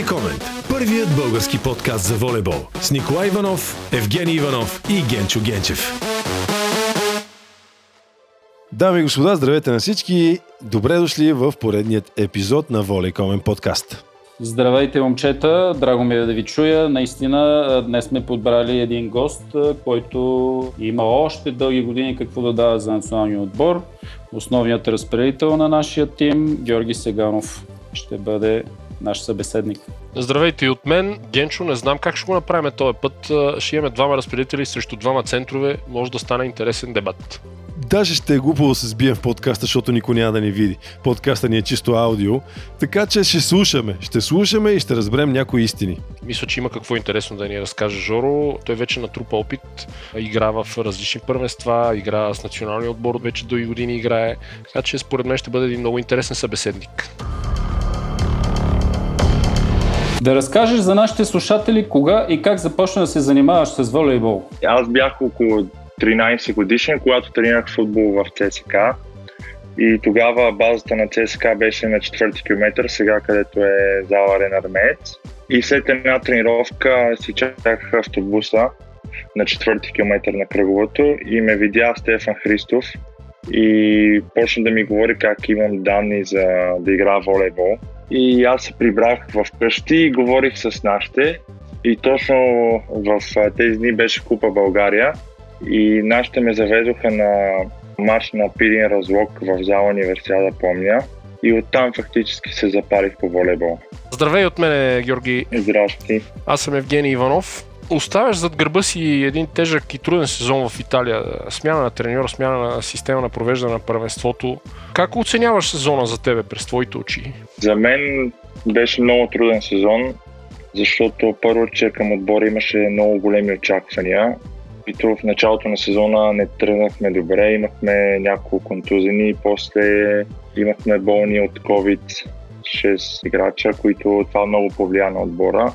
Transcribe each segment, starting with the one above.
Волей Комент. Първият български подкаст за волейбол. С Николай Иванов, Евгений Иванов и Генчо Генчев. Дами и господа, здравейте на всички! Добре дошли в поредният епизод на Волей Комен подкаст. Здравейте, момчета! Драго ми е да ви чуя. Наистина, днес сме подбрали един гост, който има още дълги години какво да дава за националния отбор. Основният разпределител на нашия тим, Георги Сеганов, ще бъде наш събеседник. Здравейте и от мен. Генчо, не знам как ще го направим този път. Ще имаме двама разпределители срещу двама центрове. Може да стане интересен дебат. Даже ще е глупо да се сбием в подкаста, защото никой няма да ни види. Подкаста ни е чисто аудио. Така че ще слушаме. Ще слушаме и ще разберем някои истини. Мисля, че има какво интересно да ни разкаже Жоро. Той вече натрупа опит. Игра в различни първенства, игра с националния отбор, вече дълги години играе. Така че според мен ще бъде един много интересен събеседник. Да разкажеш за нашите слушатели кога и как започна да се занимаваш с волейбол. Аз бях около 13 годишен, когато тренирах футбол в ЦСК. И тогава базата на ЦСК беше на 4 км, сега където е зала Ренармеец. И след една тренировка си чаках автобуса на 4 км на кръговото и ме видя Стефан Христов и почна да ми говори как имам данни за да игра волейбол. И аз се прибрах в къщи и говорих с нашите. И точно в тези дни беше Купа България и нашите ме заведоха на матч на Пирин Разлог в зала универсиада, помня. И оттам фактически се запалих по волейбол. Здравей от мене, Георги. Здрасти. Аз съм Евгений Иванов. Оставяш зад гърба си един тежък и труден сезон в Италия. Смяна на треньор, смяна на система на провеждане на първенството. Как оценяваш сезона за тебе през твоите очи? За мен беше много труден сезон, защото първо, че към отбора имаше много големи очаквания които в началото на сезона не тръгнахме добре. Имахме няколко контузени и после имахме болни от COVID 6 играча, които това много повлия на отбора.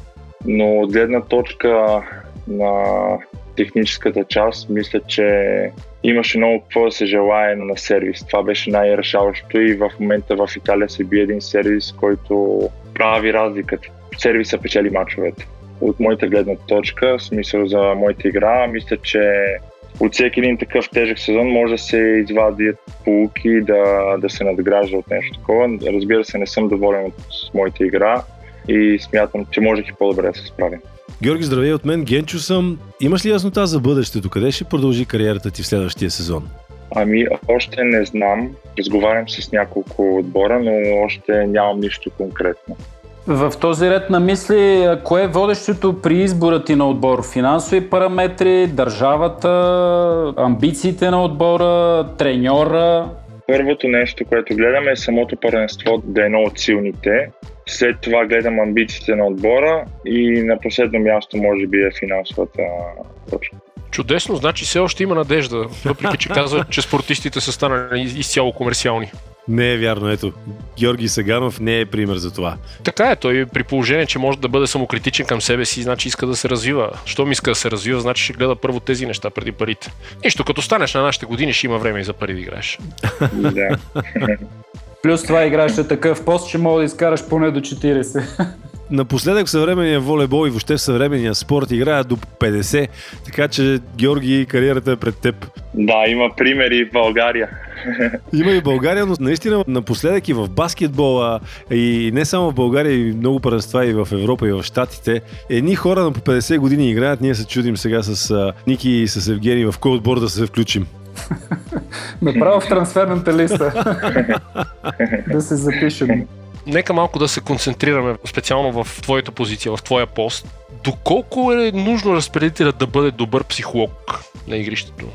Но от гледна точка на техническата част, мисля, че имаше много какво да се желае на сервис. Това беше най-решаващото и в момента в Италия се бие един сервис, който прави разликата. Сервиса печели мачовете от моята гледна точка, в смисъл за моята игра, мисля, че от всеки един такъв тежък сезон може да се извадят полуки, да, да се надгражда от нещо такова. Разбира се, не съм доволен от моята игра и смятам, че можех и по-добре да се справим. Георги, здравей от мен. Генчо съм. Имаш ли яснота за бъдещето? Къде ще продължи кариерата ти в следващия сезон? Ами, още не знам. Разговарям с няколко отбора, но още нямам нищо конкретно. В този ред на мисли, кое е водещото при избора ти на отбор? Финансови параметри, държавата, амбициите на отбора, треньора? Първото нещо, което гледаме е самото първенство да е едно от силните. След това гледам амбициите на отбора и на последно място може би е финансовата точка. Чудесно, значи все още има надежда, въпреки че казва, че спортистите са станали изцяло комерциални. Не е вярно, ето. Георги Саганов не е пример за това. Така е, той при положение, че може да бъде самокритичен към себе си, значи иска да се развива. Щом иска да се развива, значи ще гледа първо тези неща преди парите. Нищо, като станеш на нашите години, ще има време и за пари да играеш. Да. Плюс това играеш е такъв пост, че мога да изкараш поне до 40. Напоследък в съвременния волейбол и въобще в съвременния спорт играят до 50, така че Георги, кариерата е пред теб. Да, има примери в България. Има и в България, но наистина напоследък и в баскетбола, и не само в България, и много първенства и в Европа, и в Штатите. Едни хора на по 50 години играят, ние се чудим сега с Ники и с Евгений в кой отбор да се включим. Направо в трансферната листа. да се запишем. Нека малко да се концентрираме специално в твоята позиция, в твоя пост. Доколко е нужно разпределителят да бъде добър психолог на игрището?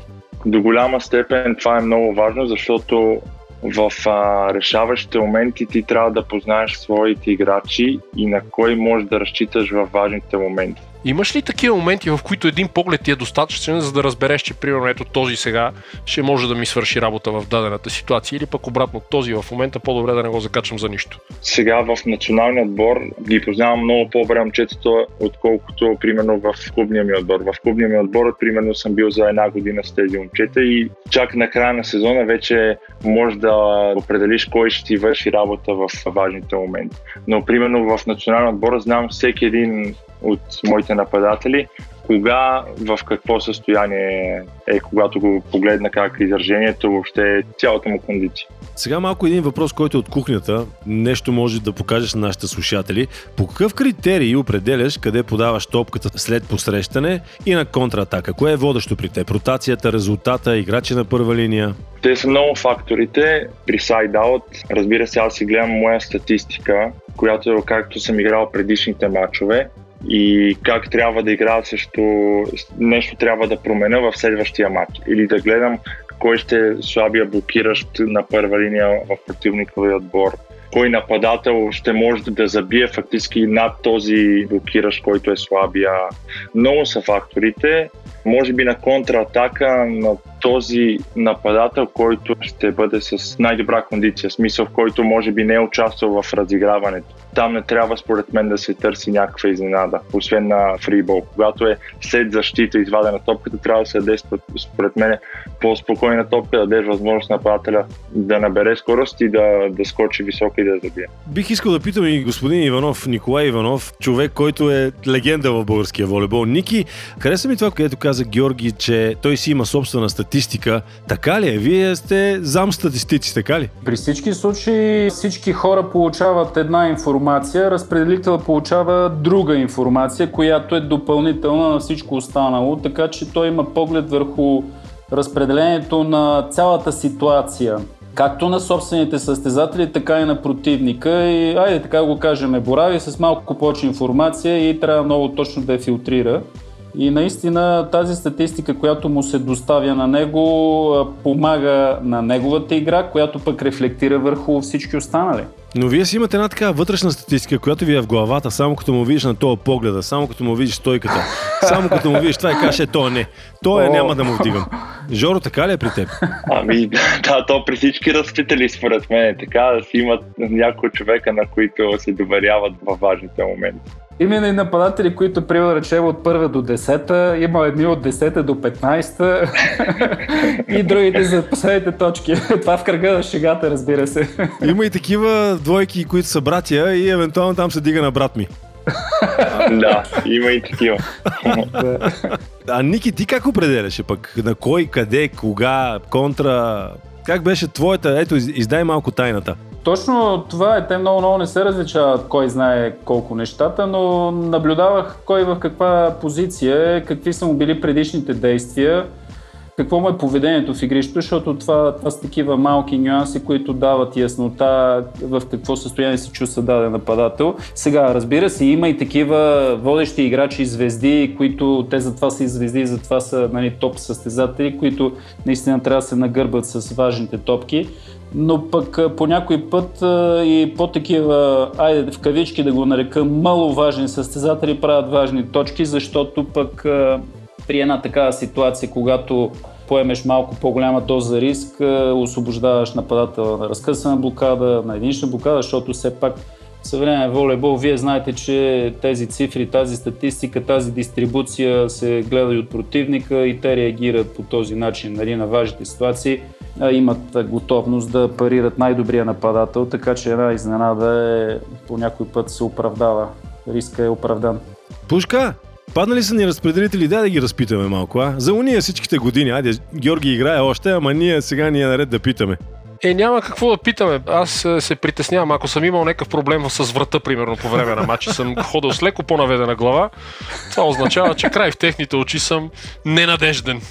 До голяма степен това е много важно, защото в а, решаващите моменти ти трябва да познаеш своите играчи и на кой можеш да разчиташ в важните моменти. Имаш ли такива моменти, в които един поглед ти е достатъчен, за да разбереш, че примерно ето този сега ще може да ми свърши работа в дадената ситуация или пък обратно този в момента по-добре да не го закачам за нищо? Сега в националния отбор ги познавам много по-добре момчетата, отколкото примерно в клубния ми отбор. В клубния ми отбор примерно съм бил за една година с тези момчета и чак на края на сезона вече може да определиш кой ще ти върши работа в важните моменти. Но примерно в националния отбор знам всеки един от моите нападатели, кога, в какво състояние е, когато го погледна как е изражението, въобще цялата му кондиция. Сега малко един въпрос, който е от кухнята. Нещо може да покажеш на нашите слушатели. По какъв критерий определяш къде подаваш топката след посрещане и на контратака? Кое е водещо при теб? Ротацията, резултата, играчи на първа линия? Те са много факторите. При сайдаут, разбира се, аз си гледам моя статистика, която както съм играл предишните матчове, и как трябва да играя също нещо трябва да променя в следващия матч. Или да гледам кой ще е слабия блокиращ на първа линия в противниковия отбор. Кой нападател ще може да забие фактически над този блокиращ, който е слабия. Много са факторите. Може би на контратака на този нападател, който ще бъде с най-добра кондиция, смисъл в който може би не е участвал в разиграването. Там не трябва според мен да се търси някаква изненада, освен на фрибол. Когато е след защита извадена топката, трябва да се даде според мен по-спокойна топка, да дадеш възможност на нападателя да набере скорост и да, да скочи високо и да забие. Бих искал да питам и господин Иванов, Николай Иванов, човек, който е легенда в българския волейбол. Ники, хареса ми това, което каза Георги, че той си има собствена статистика. Така ли е? Вие сте зам статистици, така ли? При всички случаи всички хора получават една информация, разпределител получава друга информация, която е допълнителна на всичко останало, така че той има поглед върху разпределението на цялата ситуация. Както на собствените състезатели, така и на противника. И, айде така го кажем, борави с малко повече информация и трябва много точно да я филтрира. И наистина тази статистика, която му се доставя на него, помага на неговата игра, която пък рефлектира върху всички останали. Но вие си имате една така вътрешна статистика, която ви е в главата, само като му видиш на този погледа, само като му видиш стойката, само като му видиш това и каже, то не, то е няма да му вдигам. Жоро, така ли е при теб? Ами да, то при всички разпитали според мен е така, да си имат няколко човека, на които се доверяват във важните моменти. Има и нападатели, които, примерно, речем от първа до десета, има едни от десета до 15 и другите за последните точки. Това в кръга на шегата, разбира се. Има и такива двойки, които са братя и евентуално там се дига на брат ми. да, има и такива. а Ники, ти как определяше пък? На кой, къде, кога, контра? Как беше твоята? Ето, издай малко тайната. Точно това е. Те много-много не се различават кой знае колко нещата, но наблюдавах кой в каква позиция е, какви са му били предишните действия, какво му е поведението в игрището, защото това, това са такива малки нюанси, които дават яснота в какво състояние се чувства даден нападател. Сега, разбира се, има и такива водещи играчи, звезди, които те затова са и звезди, затова са нали, топ състезатели, които наистина трябва да се нагърбат с важните топки но пък по някой път и по-такива, айде в кавички да го нарека, маловажни състезатели правят важни точки, защото пък при една такава ситуация, когато поемеш малко по-голяма доза риск, освобождаваш нападател на разкъсана блокада, на единична блокада, защото все пак съвременен волейбол, вие знаете, че тези цифри, тази статистика, тази дистрибуция се гледа и от противника и те реагират по този начин нали, на важните ситуации. Имат готовност да парират най-добрия нападател, така че една изненада е по някой път се оправдава. Риска е оправдан. Пушка, Паднали са ни разпределители, дай да ги разпитаме малко, а? За уния всичките години, айде, Георги играе още, ама ние сега ни е наред да питаме. Е, няма какво да питаме. Аз е, се притеснявам. Ако съм имал някакъв проблем с врата, примерно, по време на матча, съм ходил с леко по-наведена глава, това означава, че край в техните очи съм ненадежден.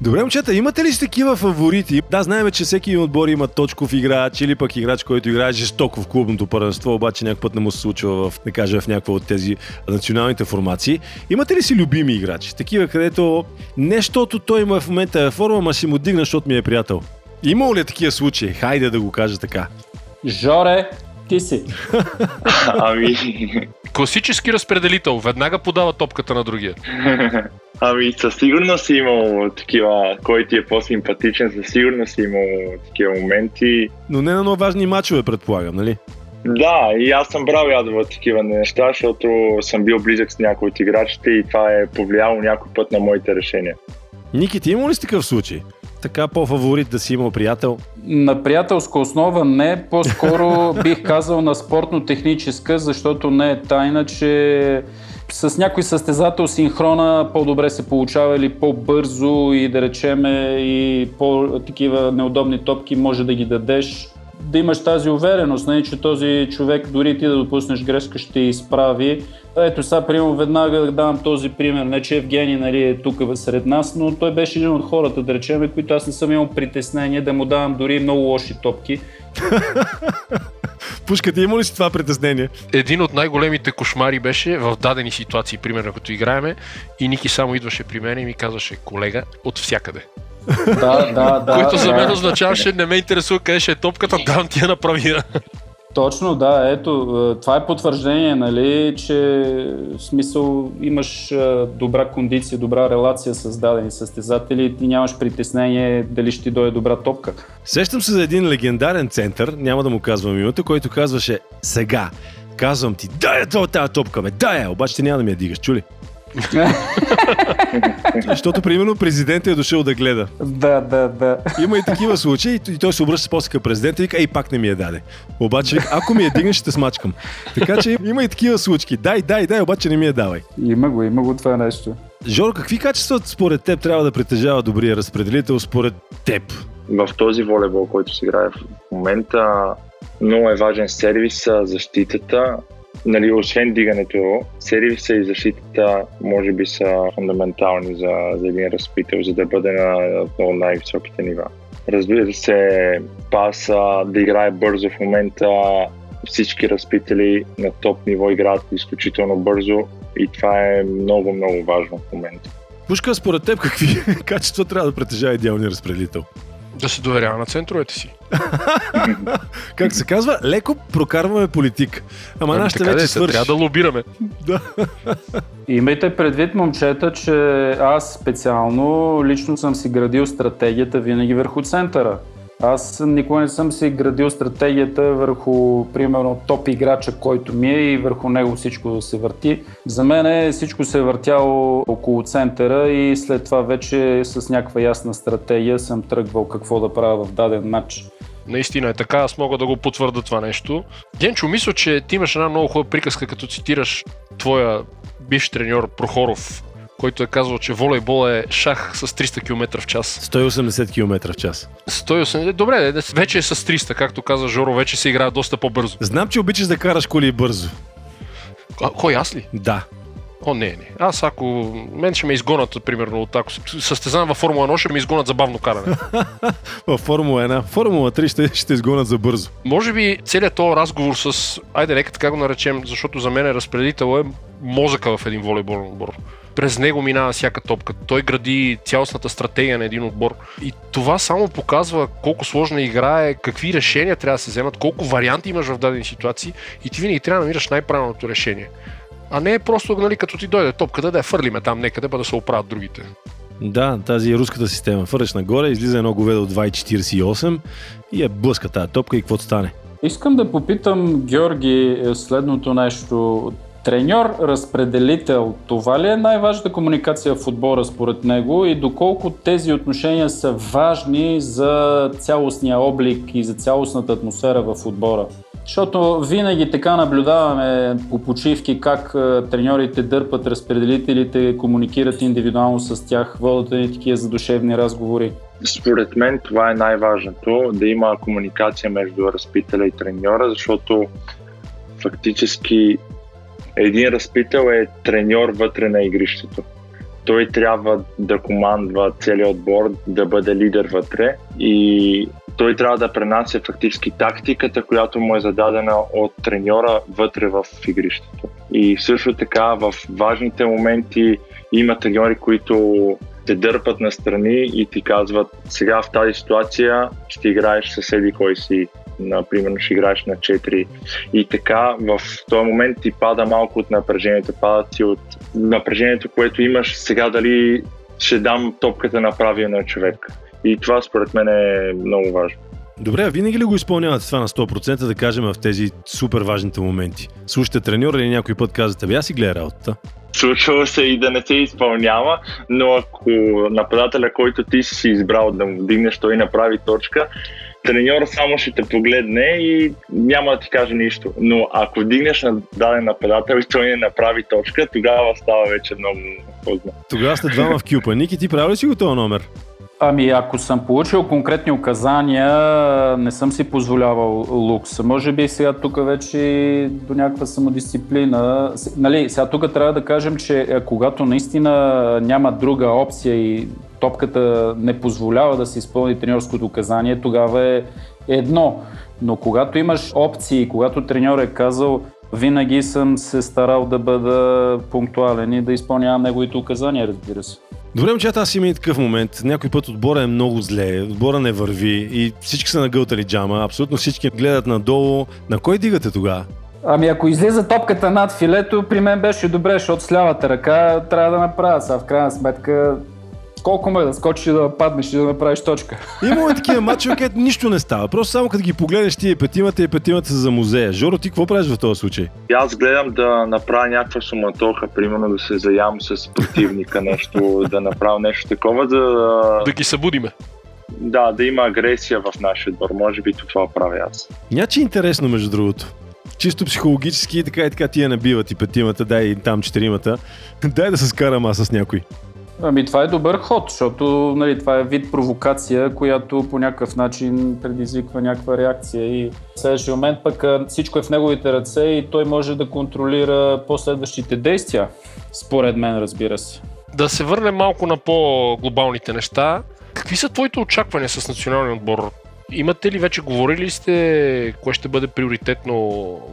Добре, момчета, имате ли си такива фаворити? Да, знаем, че всеки отбор има точков играч или пък играч, който играе жестоко в клубното първенство, обаче някакъв път не му се случва в, да кажа, в някаква от тези националните формации. Имате ли си любими играчи? Такива, където не защото той има в момента е форма, ма си му дигна, защото ми е приятел. Имало ли е такива случаи? Хайде да го кажа така. Жоре, ти си. ами, Класически разпределител. Веднага подава топката на другия. Ами със сигурност си имал такива, кой ти е по-симпатичен, със сигурност си имал такива моменти. Но не на много важни мачове, предполагам, нали? Да, и аз съм брал ядова такива неща, защото съм бил близък с някои от играчите и това е повлияло някой път на моите решения. Ники, ти има ли си такъв случай? Така по-фаворит да си имал приятел? На приятелска основа не, по-скоро бих казал на спортно-техническа, защото не е тайна, че с някой състезател синхрона по-добре се получава или по-бързо и да речеме и по-такива неудобни топки може да ги дадеш. Да имаш тази увереност, не, нали, че този човек дори ти да допуснеш грешка ще изправи. Ето сега, примерно, веднага да давам този пример. Не, че Евгений нали, е тук сред нас, но той беше един от хората, да речем, които аз не съм имал притеснение да му давам дори много лоши топки. Пушка, ти има ли си това притеснение? Един от най-големите кошмари беше в дадени ситуации, примерно като играеме, и Ники само идваше при мен и ми казваше колега от всякъде. Да, да, да. Което за мен да. означаваше не ме интересува къде ще е топката, давам ти я направи. Точно, да, ето, това е потвърждение, нали, че в смисъл имаш добра кондиция, добра релация с дадени състезатели и ти нямаш притеснение дали ще ти дойде добра топка. Сещам се за един легендарен център, няма да му казвам името, който казваше сега. Казвам ти, дай я това тази топка, бе, дай я, обаче ти няма да ми я дигаш, чули? Защото, примерно, президентът е дошъл да гледа. да, да, да. Има и такива случаи, и той се обръща после към президента и вика, ей, пак не ми я даде. Обаче, ако ми я дигнеш, ще те смачкам. Така че има и такива случки. Дай, дай, дай, обаче не ми я давай. Има го, има го това нещо. Жоро, какви качества според теб трябва да притежава добрия разпределител според теб? В този волейбол, който се играе в момента, много е важен сервиса, защитата. Нали, освен дигането, сервиса и защитата може би са фундаментални за, за един разпител, за да бъде на, на най-високите нива. Разбира се, паса, да играе бързо в момента, всички разпитали на топ ниво играят изключително бързо и това е много, много важно в момента. Пушка, според теб какви качества трябва да притежава идеалния разпределител? Да се доверява на центровете си. Как се казва, леко прокарваме политик. Ама Ами така да вече е, свърши. Трябва да лобираме. Имайте предвид, момчета, че аз специално лично съм си градил стратегията винаги върху центъра. Аз никога не съм си градил стратегията върху, примерно, топ играча, който ми е и върху него всичко да се върти. За мен всичко се е въртяло около центъра и след това вече с някаква ясна стратегия съм тръгвал какво да правя в даден матч. Наистина е така, аз мога да го потвърда това нещо. Генчо, мисля, че ти имаш една много хубава приказка, като цитираш твоя бивш треньор Прохоров, който е казал, че волейбол е шах с 300 км в час. 180 км в час. 180, добре, вече е с 300, както каза Жоро, вече се играе доста по-бързо. Знам, че обичаш да караш коли бързо. А, кой аз ли? Да. О, не, не. Аз ако... Мен ще ме изгонят, примерно, от ако състезавам във Формула 1, ще ме изгонят за бавно каране. В Формула 1.Формула 3 ще, ще изгонят за бързо. Може би целият този разговор с... Айде, нека така го наречем, защото за мен разпределител е мозъка в един волейболен отбор. През него минава всяка топка. Той гради цялостната стратегия на един отбор. И това само показва колко сложна игра е, какви решения трябва да се вземат, колко варианти имаш в дадени ситуации и ти винаги трябва да намираш най-правилното решение. А не е просто, нали, като ти дойде топката, да я фърлиме там некъде, па да се оправят другите. Да, тази руската система. Фърляш нагоре, излиза едно говедо от 2,48 и е блъска тази топка и какво стане? Искам да попитам Георги е, следното нещо. Треньор, разпределител, това ли е най-важната комуникация в отбора според него и доколко тези отношения са важни за цялостния облик и за цялостната атмосфера в отбора? Защото винаги така наблюдаваме по почивки как е, треньорите дърпат разпределителите, комуникират индивидуално с тях, водят едни такива задушевни разговори. Според мен това е най-важното, да има комуникация между разпителя и треньора, защото фактически един разпител е треньор вътре на игрището. Той трябва да командва целият отбор, да бъде лидер вътре и той трябва да пренася фактически тактиката, която му е зададена от треньора вътре в игрището. И също така в важните моменти има треньори, които те дърпат настрани и ти казват сега в тази ситуация ще играеш с еди кой си например, ще играеш на 4 и така в този момент ти пада малко от напрежението, пада ти от напрежението, което имаш сега дали ще дам топката на правилния човек. И това според мен е много важно. Добре, а винаги ли го изпълнявате това на 100%, да кажем, в тези супер важните моменти? Слушате треньора или някой път казвате, бе, аз си гледа работата? Случва се и да не се изпълнява, но ако нападателя, който ти си избрал да му вдигнеш, той направи точка, треньора само ще те погледне и няма да ти каже нищо. Но ако вдигнеш на даден нападател и той не направи точка, тогава става вече много поздно. Тогава сте двама в кюпа. Ники, ти прави ли си го този номер? Ами, ако съм получил конкретни указания, не съм си позволявал лукс. Може би сега тук вече до някаква самодисциплина. Нали, сега тук трябва да кажем, че е, когато наистина няма друга опция и топката не позволява да се изпълни треньорското указание, тогава е едно. Но когато имаш опции, когато треньор е казал винаги съм се старал да бъда пунктуален и да изпълнявам неговите указания, разбира се. Добре, момчета, аз има и такъв момент. Някой път отбора е много зле, отбора не върви и всички са нагълтали джама, абсолютно всички гледат надолу. На кой дигате тогава? Ами ако излиза топката над филето, при мен беше добре, защото с лявата ръка трябва да направя. Сега в крайна сметка колко ме да скочиш да паднеш и да направиш точка. Има и такива матчове, където нищо не става. Просто само като ги погледнеш тия петимата и петимата са за музея. Жоро, ти какво правиш в този случай? Аз гледам да направя някаква суматоха, примерно да се заям с противника, нещо, да направя нещо такова, да... Да ги събудиме. Да, да има агресия в нашия двор. Може би това правя аз. Няче интересно, между другото. Чисто психологически, така и така тия набиват и петимата, дай и там четиримата. Дай да се скарам аз с някой. Ами това е добър ход, защото нали, това е вид провокация, която по някакъв начин предизвиква някаква реакция и в следващия момент пък всичко е в неговите ръце и той може да контролира последващите действия, според мен разбира се. Да се върнем малко на по-глобалните неща. Какви са твоите очаквания с националния отбор? Имате ли вече, говорили сте, кое ще бъде приоритетно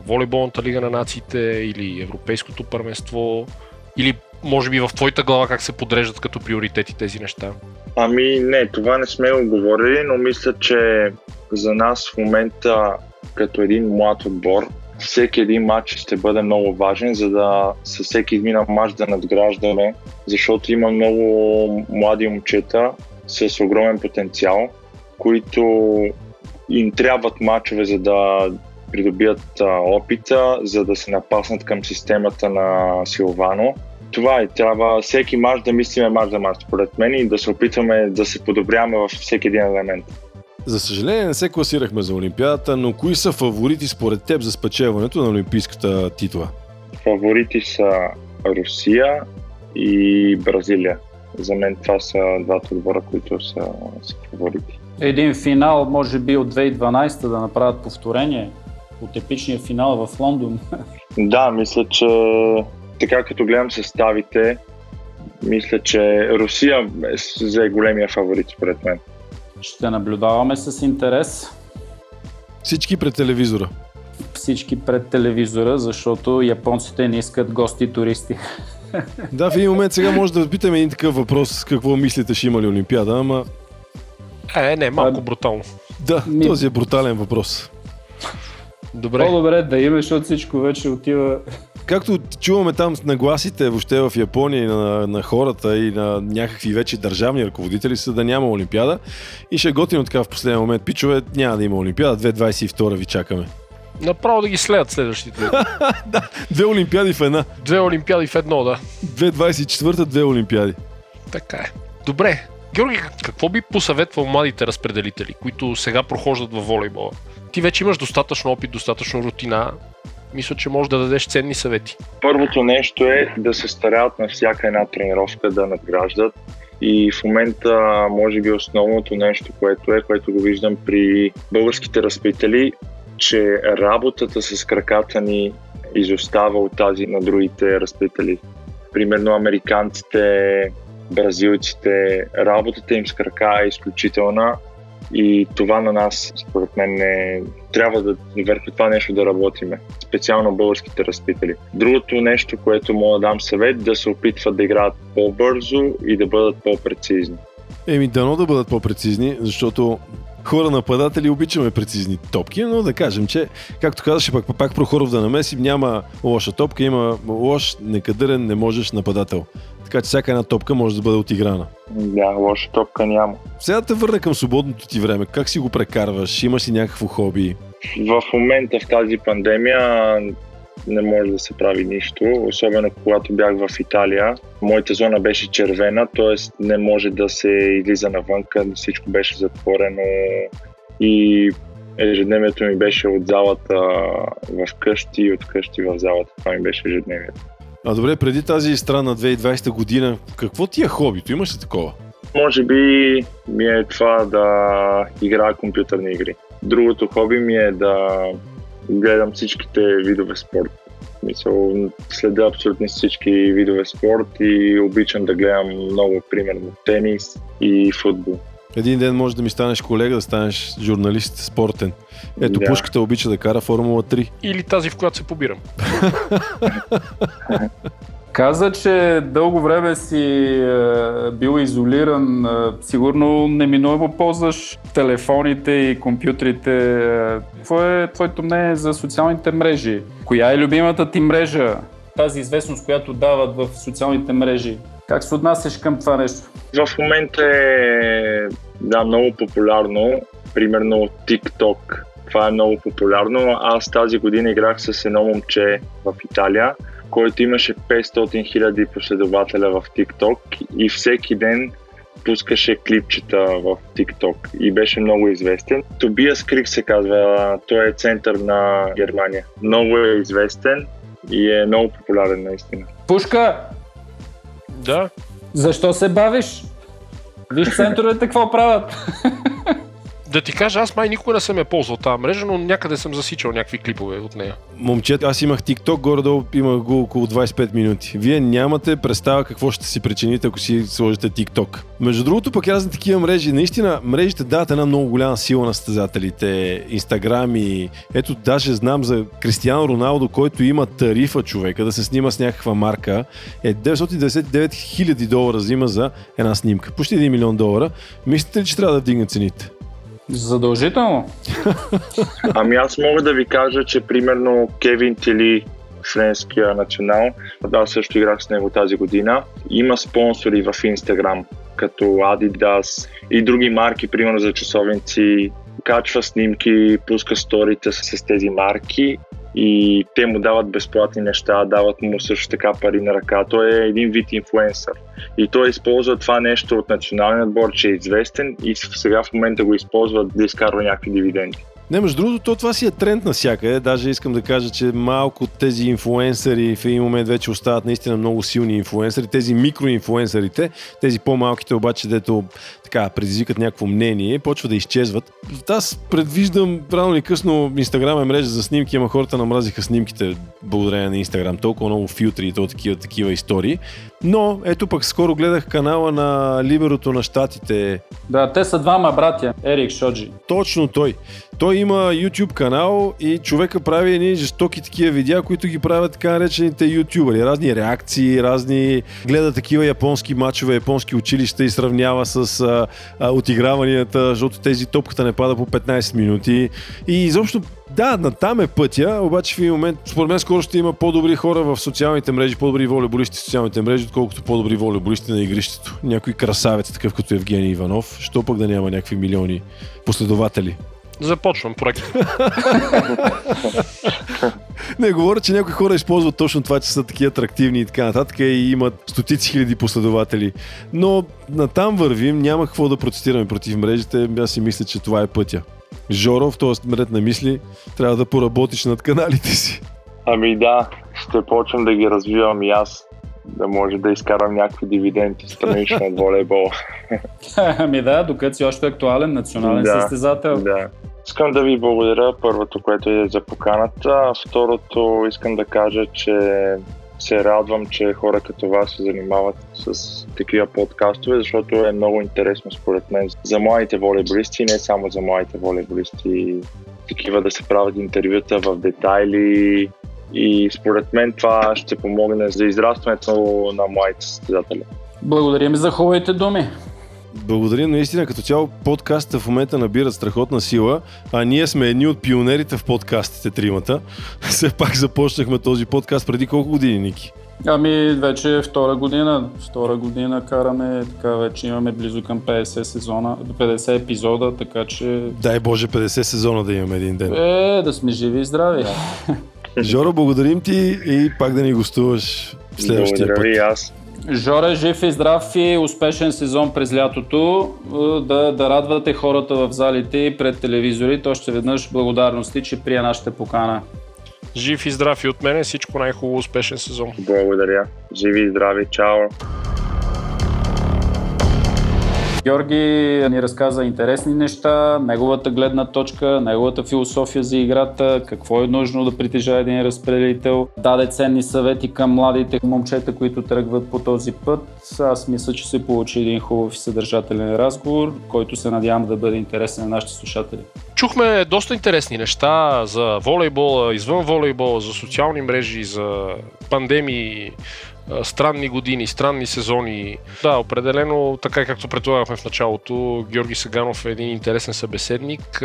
волейболната лига на нациите или европейското първенство? Или може би в твоята глава как се подреждат като приоритети тези неща? Ами не, това не сме го но мисля, че за нас в момента като един млад отбор, всеки един матч ще бъде много важен, за да със всеки изминал матч да надграждаме, защото има много млади момчета с огромен потенциал, които им трябват матчове, за да придобият опита, за да се напаснат към системата на Силвано това е. Трябва всеки мач да мислиме мач за мач, според мен, и да се опитваме да се подобряваме във всеки един елемент. За съжаление не се класирахме за Олимпиадата, но кои са фаворити според теб за спечелването на Олимпийската титла? Фаворити са Русия и Бразилия. За мен това са двата отбора, които са, са фаворити. Един финал, може би от 2012 да направят повторение от епичния финал в Лондон. Да, мисля, че така като гледам съставите, мисля, че Русия е за големия фаворит, според мен. Ще наблюдаваме с интерес. Всички пред телевизора. Всички пред телевизора, защото японците не искат гости и туристи. Да, в един момент сега може да питаме един такъв въпрос, какво мислите, ще има ли Олимпиада, ама... Е, не, малко а... брутално. Да, Ми... този е брутален въпрос. Добре. По-добре да има, защото всичко вече отива както чуваме там нагласите въобще в Япония на, на хората и на някакви вече държавни ръководители са да няма Олимпиада и ще готино така в последния момент. Пичове, няма да има Олимпиада, 2022 ви чакаме. Направо да ги следят следващите. да, две Олимпиади в една. Две Олимпиади в едно, да. 2024 две Олимпиади. Така е. Добре. Георги, какво би посъветвал младите разпределители, които сега прохождат във волейбола? Ти вече имаш достатъчно опит, достатъчно рутина мисля, че може да дадеш ценни съвети. Първото нещо е да се стараят на всяка една тренировка да надграждат и в момента, може би, основното нещо, което е, което го виждам при българските разпитали, че работата с краката ни изостава от тази на другите разпитали. Примерно американците, бразилците, работата им с крака е изключителна и това на нас, според мен, не трябва да върху това нещо да работиме. Специално българските разпитали. Другото нещо, което мога да дам съвет, да се опитват да играят по-бързо и да бъдат по-прецизни. Еми, дано да бъдат по-прецизни, защото хора нападатели обичаме прецизни топки, но да кажем, че, както казаше пак, пак Прохоров да намесим, няма лоша топка, има лош, некадърен, не можеш нападател. Така че всяка една топка може да бъде отиграна. Да, лоша топка няма. Сега те върна към свободното ти време. Как си го прекарваш? Имаш ли някакво хоби? В момента в тази пандемия не може да се прави нищо, особено когато бях в Италия. Моята зона беше червена, т.е. не може да се излиза навънка, всичко беше затворено и ежедневието ми беше от залата в къщи и от къщи в залата. Това ми беше ежедневието. А добре, преди тази странна 2020 година, какво ти е хобито? Имаш ли такова? Може би ми е това да играя компютърни игри. Другото хоби ми е да гледам всичките видове спорт. Мисъл, следя абсолютно всички видове спорт и обичам да гледам много, примерно, тенис и футбол. Един ден може да ми станеш колега, да станеш журналист спортен. Ето, Да. пушката обича да кара Формула 3. Или тази, в която се побирам. Каза, че дълго време си е, бил изолиран. Е, сигурно неминуемо ползваш телефоните и компютрите. Какво е твоето мнение за социалните мрежи? Коя е любимата ти мрежа? Тази известност, която дават в социалните мрежи. Как се отнасяш към това нещо? В момента е да, много популярно, примерно TikTok. Това е много популярно. Аз тази година играх с едно момче в Италия, който имаше 500 000 последователя в TikTok и всеки ден пускаше клипчета в TikTok и беше много известен. Тобиас Крик се казва, той е център на Германия. Много е известен и е много популярен наистина. Пушка, Да. защо се бавиш? Виж центровете какво правят. Да ти кажа, аз май никога не съм я ползвал тази мрежа, но някъде съм засичал някакви клипове от нея. Момчета, аз имах TikTok, горе-долу имах го около 25 минути. Вие нямате представа какво ще си причините, ако си сложите TikTok. Между другото, пък разни такива мрежи, наистина, мрежите дават една много голяма сила на състезателите. Инстаграм и ето даже знам за Кристиано Роналдо, който има тарифа човека да се снима с някаква марка. Е 999 хиляди долара взима за една снимка. Почти 1 милион долара. Мислите ли, че трябва да вдигнат цените? Задължително. Ами аз мога да ви кажа, че примерно Кевин Тили, френския национал, аз също играх с него тази година, има спонсори в Инстаграм, като Adidas и други марки, примерно за часовници, качва снимки, пуска сторите с, тези марки и те му дават безплатни неща, дават му също така пари на ръка. Той е един вид инфлуенсър. И той използва това нещо от националния отбор, че е известен и сега в момента го използва да изкарва някакви дивиденти. Не, между другото, то това си е тренд навсякъде. Даже искам да кажа, че малко тези инфлуенсъри в един момент вече остават наистина много силни инфлуенсъри. Тези микроинфлуенсърите, тези по-малките обаче, дето така предизвикат някакво мнение, почва да изчезват. Аз предвиждам рано или късно Инстаграм е мрежа за снимки, ама хората намразиха снимките благодарение на Инстаграм. Толкова много филтри и то такива, такива истории. Но ето пък скоро гледах канала на Либерото на щатите, Да, те са двама братя. Ерик Шоджи. точно той. Той има YouTube канал и човека прави едни жестоки такива видеа, които ги правят така наречените ютубъри. Разни реакции, разни... Гледа такива японски матчове, японски училища и сравнява с а, а, отиграванията, защото тези топката не пада по 15 минути. И изобщо да, натам е пътя, обаче в един момент, според мен скоро ще има по-добри хора в социалните мрежи, по-добри волейболисти в социалните мрежи, отколкото по-добри волейболисти на игрището. Някой красавец, такъв като Евгений Иванов, що пък да няма някакви милиони последователи. Започвам проект. Не, говоря, че някои хора използват точно това, че са такива атрактивни и така нататък и имат стотици хиляди последователи. Но натам вървим, няма какво да протестираме против мрежите, аз си мисля, че това е пътя. Жоро, в този ред на мисли, трябва да поработиш над каналите си. Ами да, ще почвам да ги развивам и аз, да може да изкарам някакви дивиденти странично от волейбола. ами да, докато си още актуален национален Да, състезател. Да. Искам да ви благодаря първото, което е за поканата. а Второто искам да кажа, че се радвам, че хора като вас се занимават с такива подкастове, защото е много интересно според мен за младите волейболисти, не само за младите волейболисти, такива да се правят интервюта в детайли и според мен това ще помогне за израстването на младите състезатели. Благодарим за хубавите думи. Благодарим наистина като цяло подкастите в момента набират страхотна сила, а ние сме едни от пионерите в подкастите тримата. Все пак започнахме този подкаст преди колко години, Ники? Ами вече е втора година. Втора година караме, така вече имаме близо към 50 сезона, 50 епизода, така че... Дай Боже 50 сезона да имаме един ден. Е, да сме живи и здрави. Жоро, благодарим ти и пак да ни гостуваш в следващия Благодаря път. аз. Жоре, жив и здрав и успешен сезон през лятото. Е, Да, да радвате хората в залите и пред телевизорите. Още веднъж благодарности, че прия нашата покана. Жив и здрав и от мене, всичко най-хубаво, успешен сезон. Благодаря. Живи и здрави. Чао. Георги ни разказа интересни неща, неговата гледна точка, неговата философия за играта, какво е нужно да притежава един разпределител. Даде ценни съвети към младите момчета, които тръгват по този път. Аз мисля, че се получи един хубав и съдържателен разговор, който се надявам да бъде интересен на нашите слушатели. Чухме доста интересни неща за волейбола, извън волейбола, за социални мрежи, за пандемии, странни години, странни сезони. Да, определено, така както предполагахме в началото, Георги Саганов е един интересен събеседник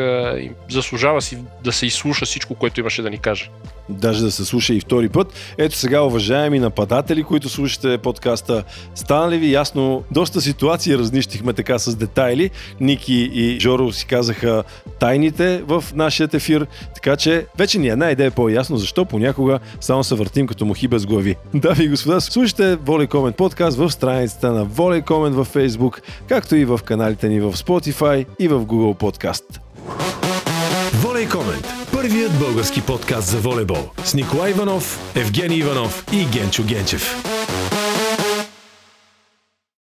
заслужава си да се изслуша всичко, което имаше да ни каже. Даже да се слуша и втори път. Ето сега, уважаеми нападатели, които слушате подкаста, стана ли ви ясно? Доста ситуации разнищихме така с детайли. Ники и Жоро си казаха тайните в нашия ефир, така че вече ни една идея по-ясно, защо понякога само се въртим като мухи без глави. Дами и господа, слушайте Волей Комент подкаст в страницата на Волей Комент във Facebook, както и в каналите ни в Spotify и в Google Podcast. Волей Комент. Първият български подкаст за волейбол с Николай Иванов, Евгений Иванов и Генчо Генчев.